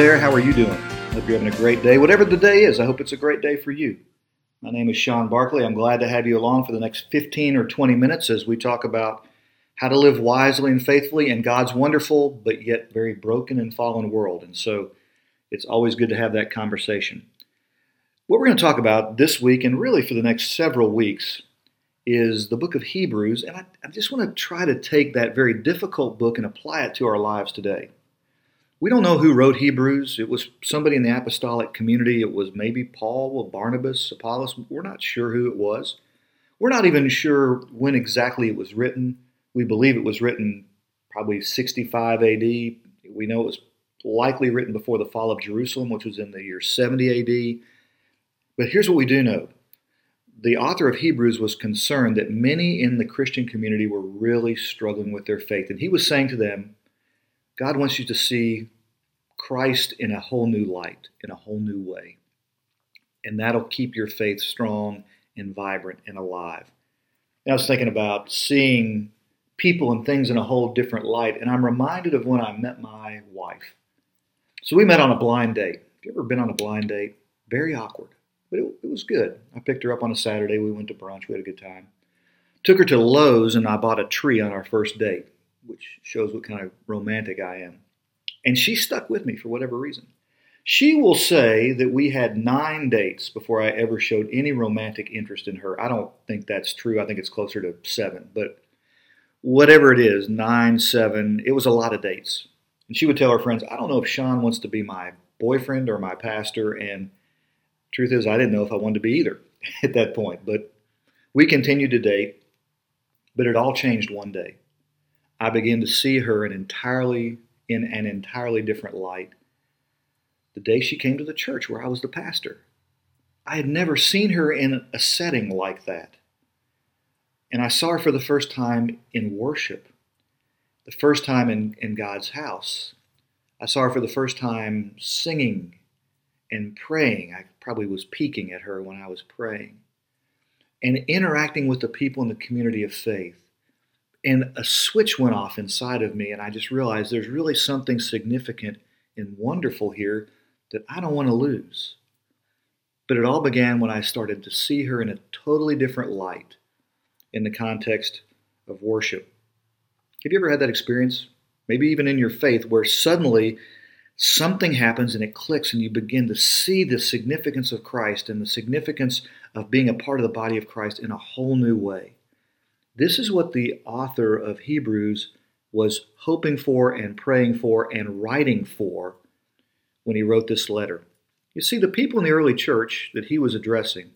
there. How are you doing? I Hope you're having a great day. Whatever the day is, I hope it's a great day for you. My name is Shawn Barkley. I'm glad to have you along for the next 15 or 20 minutes as we talk about how to live wisely and faithfully in God's wonderful but yet very broken and fallen world. And so it's always good to have that conversation. What we're going to talk about this week and really for the next several weeks is the book of Hebrews. And I, I just want to try to take that very difficult book and apply it to our lives today. We don't know who wrote Hebrews. It was somebody in the apostolic community. It was maybe Paul or Barnabas, Apollos. We're not sure who it was. We're not even sure when exactly it was written. We believe it was written probably 65 AD. We know it was likely written before the fall of Jerusalem, which was in the year 70 AD. But here's what we do know the author of Hebrews was concerned that many in the Christian community were really struggling with their faith. And he was saying to them, God wants you to see Christ in a whole new light, in a whole new way. And that'll keep your faith strong and vibrant and alive. And I was thinking about seeing people and things in a whole different light. And I'm reminded of when I met my wife. So we met on a blind date. Have you ever been on a blind date? Very awkward, but it, it was good. I picked her up on a Saturday. We went to brunch. We had a good time. Took her to Lowe's and I bought a tree on our first date which shows what kind of romantic I am. And she stuck with me for whatever reason. She will say that we had nine dates before I ever showed any romantic interest in her. I don't think that's true. I think it's closer to seven. But whatever it is, nine, seven, it was a lot of dates. And she would tell her friends, I don't know if Shawn wants to be my boyfriend or my pastor. And truth is, I didn't know if I wanted to be either at that point. But we continued to date. But it all changed one day. I began to see her in entirely in an entirely different light. The day she came to the church where I was the pastor, I had never seen her in a setting like that. And I saw her for the first time in worship, the first time in, in God's house. I saw her for the first time singing and praying. I probably was peeking at her when I was praying. And interacting with the people in the community of faith and a switch went off inside of me, and I just realized there's really something significant and wonderful here that I don't want to lose. But it all began when I started to see her in a totally different light in the context of worship. Have you ever had that experience? Maybe even in your faith, where suddenly something happens and it clicks, and you begin to see the significance of Christ and the significance of being a part of the body of Christ in a whole new way. This is what the author of Hebrews was hoping for and praying for and writing for when he wrote this letter. You see, the people in the early church that he was addressing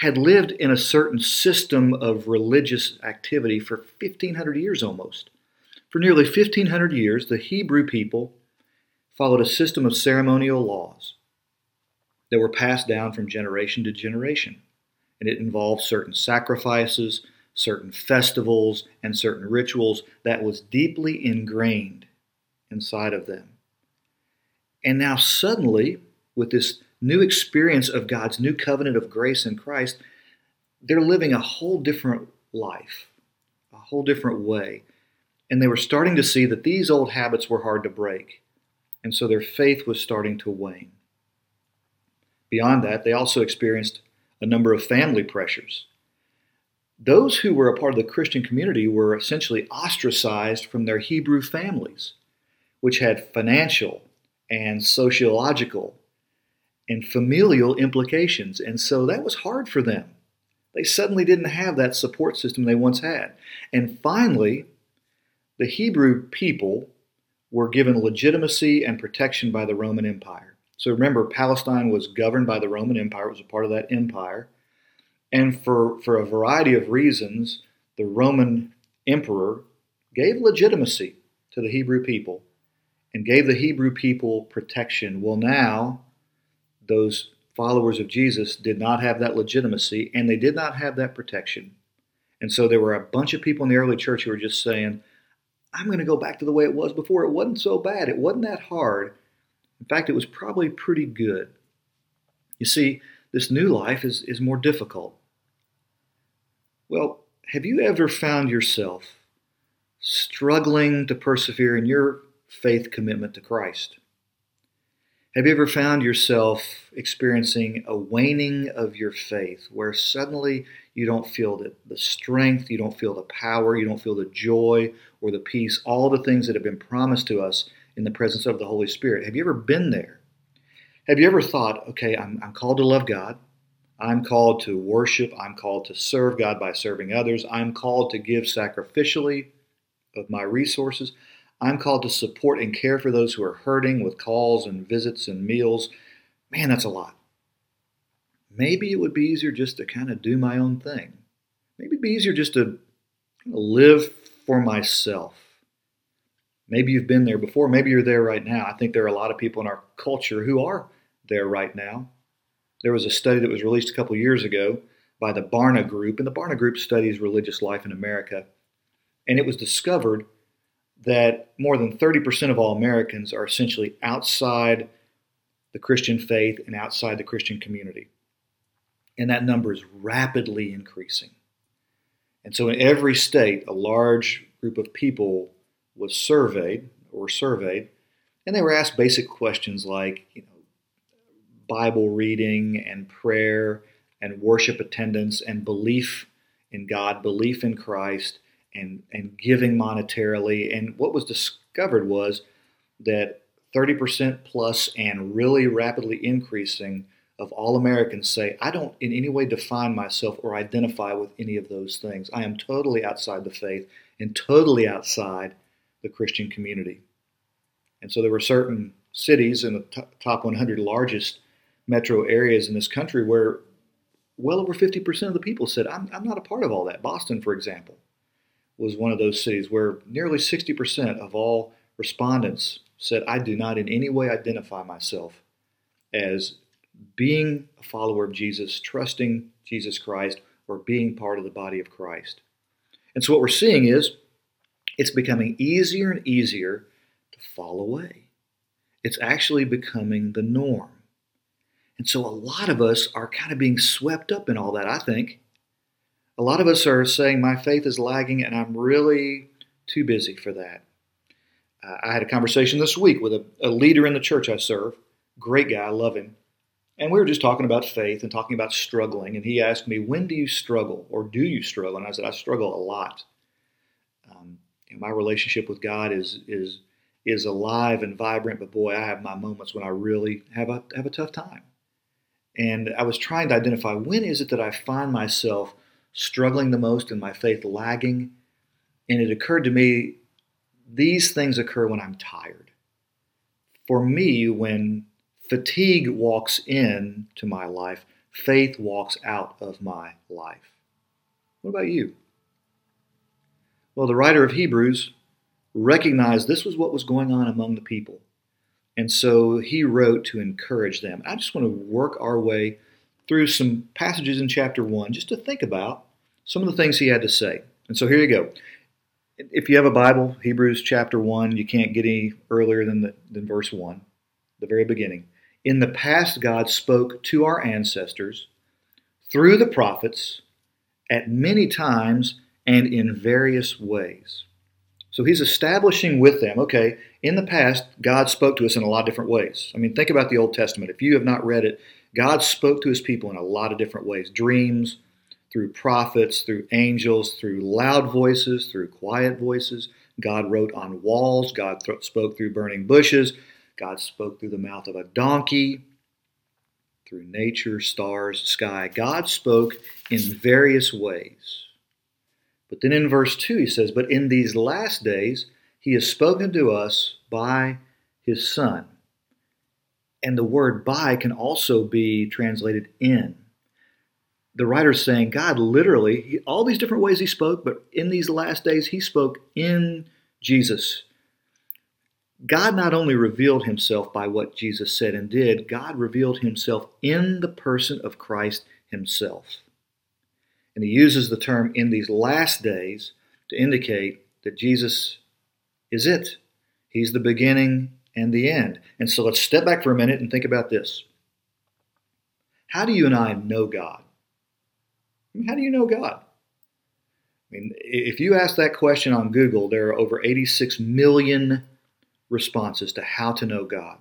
had lived in a certain system of religious activity for 1500 years almost. For nearly 1500 years, the Hebrew people followed a system of ceremonial laws that were passed down from generation to generation. And it involved certain sacrifices, certain festivals, and certain rituals that was deeply ingrained inside of them. And now, suddenly, with this new experience of God's new covenant of grace in Christ, they're living a whole different life, a whole different way. And they were starting to see that these old habits were hard to break. And so their faith was starting to wane. Beyond that, they also experienced a number of family pressures those who were a part of the Christian community were essentially ostracized from their Hebrew families, which had financial and sociological and familial implications. And so that was hard for them. They suddenly didn't have that support system they once had. And finally, the Hebrew people were given legitimacy and protection by the Roman Empire. So remember, Palestine was governed by the Roman Empire, it was a part of that empire. And for, for a variety of reasons, the Roman emperor gave legitimacy to the Hebrew people and gave the Hebrew people protection. Well, now, those followers of Jesus did not have that legitimacy and they did not have that protection. And so there were a bunch of people in the early church who were just saying, I'm going to go back to the way it was before. It wasn't so bad. It wasn't that hard. In fact, it was probably pretty good. You see, this new life is, is more difficult. Well, have you ever found yourself struggling to persevere in your faith commitment to Christ? Have you ever found yourself experiencing a waning of your faith where suddenly you don't feel the, the strength, you don't feel the power, you don't feel the joy or the peace, all the things that have been promised to us in the presence of the Holy Spirit? Have you ever been there? Have you ever thought, okay, I'm, I'm called to love God, I'm called to worship, I'm called to serve God by serving others, I'm called to give sacrificially of my resources. I'm called to support and care for those who are hurting with calls and visits and meals. Man, that's a lot. Maybe it would be easier just to kind of do my own thing. Maybe it'd be easier just to live for myself. Maybe you've been there before. Maybe you're there right now. I think there are a lot of people in our culture who are there right now. There was a study that was released a couple years ago by the Barna Group, and the Barna Group studies religious life in America. And it was discovered that more than 30% of all Americans are essentially outside the Christian faith and outside the Christian community. And that number is rapidly increasing. And so in every state, a large group of people was surveyed or surveyed, and they were asked basic questions like, you know, Bible reading and prayer and worship attendance and belief in God, belief in Christ, and, and giving monetarily. And what was discovered was that 30% plus and really rapidly increasing of all Americans say, I don't in any way define myself or identify with any of those things. I am totally outside the faith and totally outside the Christian community. And so there were certain cities in the top 100 largest metro areas in this country where well over 50% of the people said, I'm, I'm not a part of all that. Boston, for example was one of those cities where nearly 60% of all respondents said, I do not in any way identify myself as being a follower of Jesus, trusting Jesus Christ, or being part of the body of Christ. And so what we're seeing is it's becoming easier and easier to fall away. It's actually becoming the norm. And so a lot of us are kind of being swept up in all that, I think a lot of us are saying my faith is lagging and I'm really too busy for that. Uh, I had a conversation this week with a, a leader in the church I serve. Great guy, I love him. And we were just talking about faith and talking about struggling. And he asked me, When do you struggle or do you struggle? And I said, I struggle a lot. You know, my relationship with God is, is, is alive and vibrant, but boy, I have my moments when I really have a, have a tough time. And I was trying to identify when is it that I find myself struggling the most and my faith lagging. And it occurred to me these things occur when I'm tired. For me, when fatigue walks in to my life, faith walks out of my life. What about you? Well, the writer of Hebrews recognized this was what was going on among the people. And so he wrote to encourage them. I just want to work our way through some passages in chapter 1 just to think about some of the things he had to say. And so here you go. If you have a Bible, Hebrews chapter 1, you can't get any earlier than, the, than verse 1, the very beginning. In the past, God spoke to our ancestors through the prophets at many times and in various ways. So he's establishing with them, okay, in the past, God spoke to us in a lot of different ways. I mean, think about the Old Testament. If you have not read it, God spoke to his people in a lot of different ways dreams, through prophets, through angels, through loud voices, through quiet voices. God wrote on walls. God th- spoke through burning bushes. God spoke through the mouth of a donkey, through nature, stars, sky. God spoke in various ways. But then in verse 2, he says, But in these last days, he has spoken to us by his Son. And the word by can also be translated in the writer's saying God literally, he, all these different ways he spoke, but in these last days, he spoke in Jesus. God not only revealed himself by what Jesus said and did, God revealed himself in the person of Christ himself. And he uses the term in these last days to indicate that Jesus is it. He's the beginning and the end. And so let's step back for a minute and think about this. How do you and I know God? How do you know God? I mean, if you ask that question on Google, there are over 86 million responses to how to know God.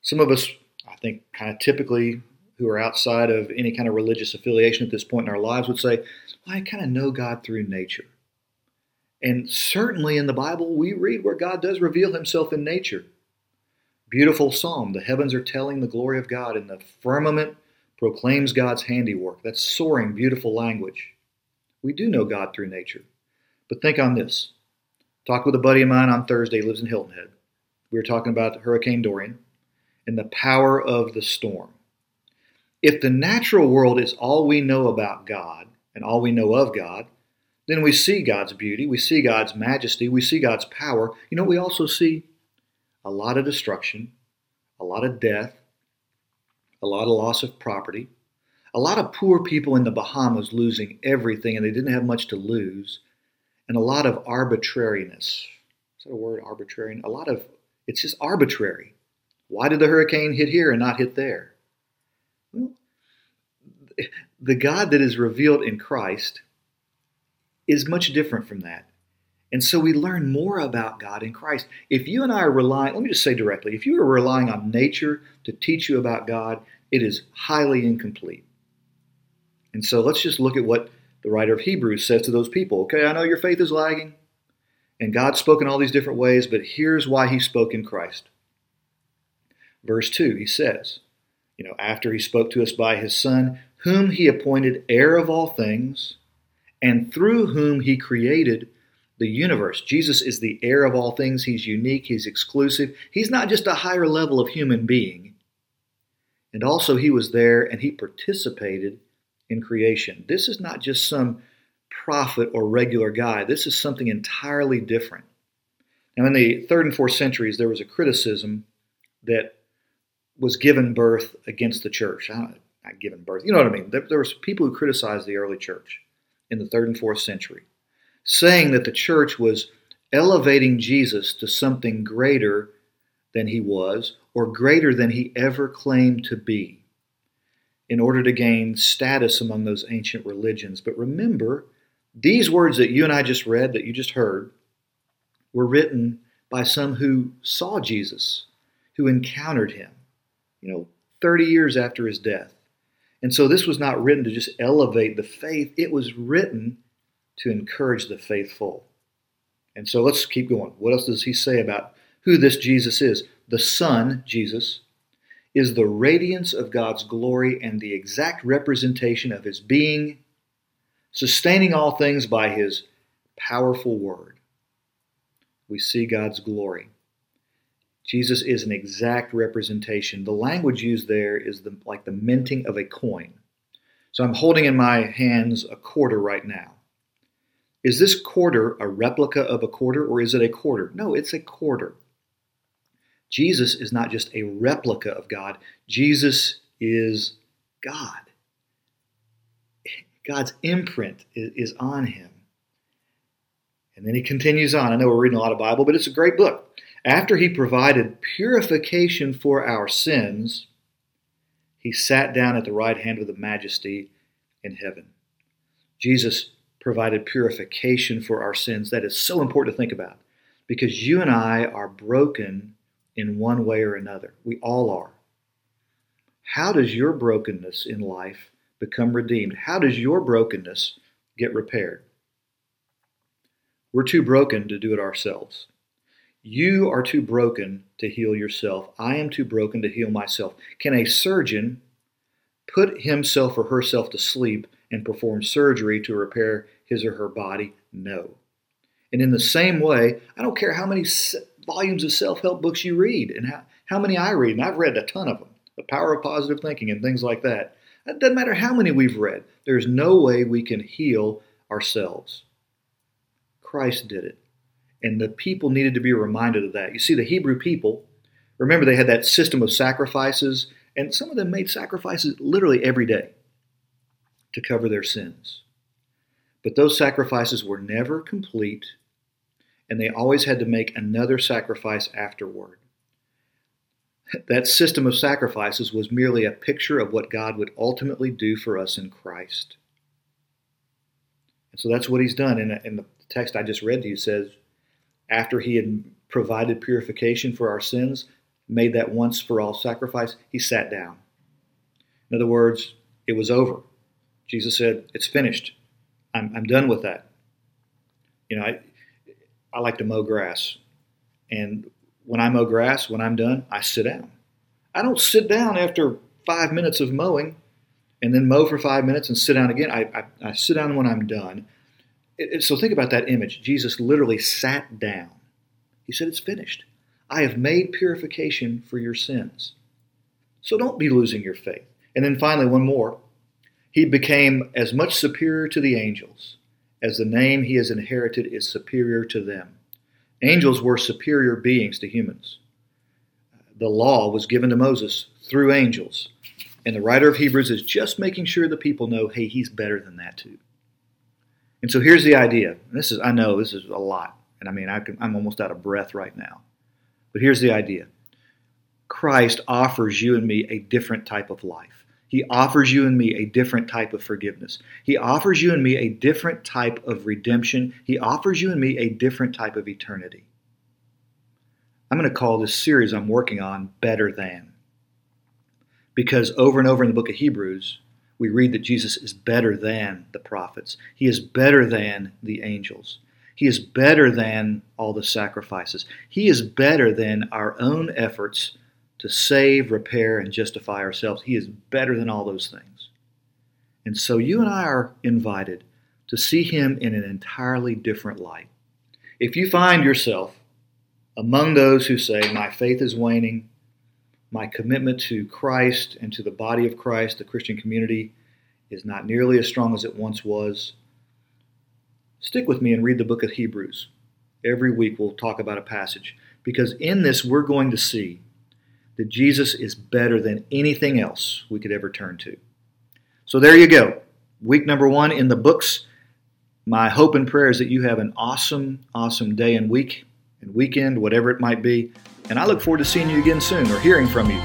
Some of us, I think, kind of typically who are outside of any kind of religious affiliation at this point in our lives would say, well, I kind of know God through nature. And certainly in the Bible, we read where God does reveal himself in nature. Beautiful psalm. The heavens are telling the glory of God, and the firmament proclaims God's handiwork. That's soaring, beautiful language. We do know God through nature. But think on this. Talk with a buddy of mine on Thursday, lives in Hilton Head. We were talking about Hurricane Dorian and the power of the storm. If the natural world is all we know about God and all we know of God, then we see God's beauty, we see God's majesty, we see God's power. You know, we also see a lot of destruction, a lot of death, a lot of loss of property, a lot of poor people in the Bahamas losing everything and they didn't have much to lose, and a lot of arbitrariness. Is that a word, arbitrary? A lot of, it's just arbitrary. Why did the hurricane hit here and not hit there? Well, the God that is revealed in Christ is much different from that. And so we learn more about God in Christ. If you and I are relying, let me just say directly, if you are relying on nature to teach you about God, it is highly incomplete. And so let's just look at what the writer of Hebrews says to those people. Okay, I know your faith is lagging, and God spoke in all these different ways, but here's why he spoke in Christ. Verse 2, he says, you know, after he spoke to us by his Son, whom he appointed heir of all things, and through whom he created the universe. Jesus is the heir of all things. He's unique, he's exclusive. He's not just a higher level of human being. And also, he was there and he participated in creation. This is not just some prophet or regular guy, this is something entirely different. Now, in the third and fourth centuries, there was a criticism that was given birth against the church. Not given birth, you know what I mean? There, there was people who criticized the early church in the third and fourth century, saying that the church was elevating Jesus to something greater than he was or greater than he ever claimed to be in order to gain status among those ancient religions. But remember, these words that you and I just read, that you just heard, were written by some who saw Jesus, who encountered him, you know, 30 years after his death. And so this was not written to just elevate the faith, it was written to encourage the faithful. And so let's keep going. What else does he say about who this Jesus is? The Son, Jesus, is the radiance of God's glory and the exact representation of his being, sustaining all things by his powerful word. We see God's glory. Jesus is an exact representation. The language used there is the, like the minting of a coin. So I'm holding in my hands a quarter right now. Is this quarter a replica of a quarter or is it a quarter? No, it's a quarter. Jesus is not just a replica of God, Jesus is God. God's imprint is on him. And then he continues on. I know we're reading a lot of Bible, but it's a great book. After he provided purification for our sins, he sat down at the right hand of the majesty in heaven. Jesus provided purification for our sins. That is so important to think about because you and I are broken in one way or another. We all are. How does your brokenness in life become redeemed? How does your brokenness get repaired? We're too broken to do it ourselves. You are too broken to heal yourself. I am too broken to heal myself. Can a surgeon put himself or herself to sleep and perform surgery to repair his or her body? No. And in the same way, I don't care how many volumes of self help books you read and how, how many I read, and I've read a ton of them The Power of Positive Thinking and things like that. It doesn't matter how many we've read, there's no way we can heal ourselves. Christ did it. And the people needed to be reminded of that. You see, the Hebrew people, remember, they had that system of sacrifices, and some of them made sacrifices literally every day to cover their sins. But those sacrifices were never complete and they always had to make another sacrifice afterward. That system of sacrifices was merely a picture of what God would ultimately do for us in Christ. And so that's what he's done. And the text I just read to you says, after he had provided purification for our sins, made that once for all sacrifice, he sat down. In other words, it was over. Jesus said, It's finished. I'm, I'm done with that. You know, I, I like to mow grass. And when I mow grass, when I'm done, I sit down. I don't sit down after five minutes of mowing and then mow for five minutes and sit down again. I, I, I sit down when I'm done. So think about that image. Jesus literally sat down. He said, It's finished. I have made purification for your sins. So don't be losing your faith. And then finally, one more. He became as much superior to the angels as the name he has inherited is superior to them. Angels were superior beings to humans. The law was given to Moses through angels. And the writer of Hebrews is just making sure the people know, hey, he's better than that too. And so here's the idea. This is I know this is a lot, and I mean I can, I'm almost out of breath right now. But here's the idea. Christ offers you and me a different type of life. He offers you and me a different type of forgiveness. He offers you and me a different type of redemption. He offers you and me a different type of eternity. I'm going to call this series I'm working on Better Than. Because over and over in the book of Hebrews, we read that Jesus is better than the prophets. He is better than the angels. He is better than all the sacrifices. He is better than our own efforts to save, repair, and justify ourselves. He is better than all those things. And so you and I are invited to see him in an entirely different light. If you find yourself among those who say, My faith is waning, my commitment to Christ and to the body of Christ, the Christian community, is not nearly as strong as it once was, stick with me and read the book of Hebrews. Every week we'll talk about a passage because in this we're going to see that Jesus is better than anything else we could ever turn to. So there you go. Week number one in the books. My hope and prayer is that you have an awesome, awesome day and week and weekend, whatever it might be. And I look forward to seeing you again soon or hearing from you.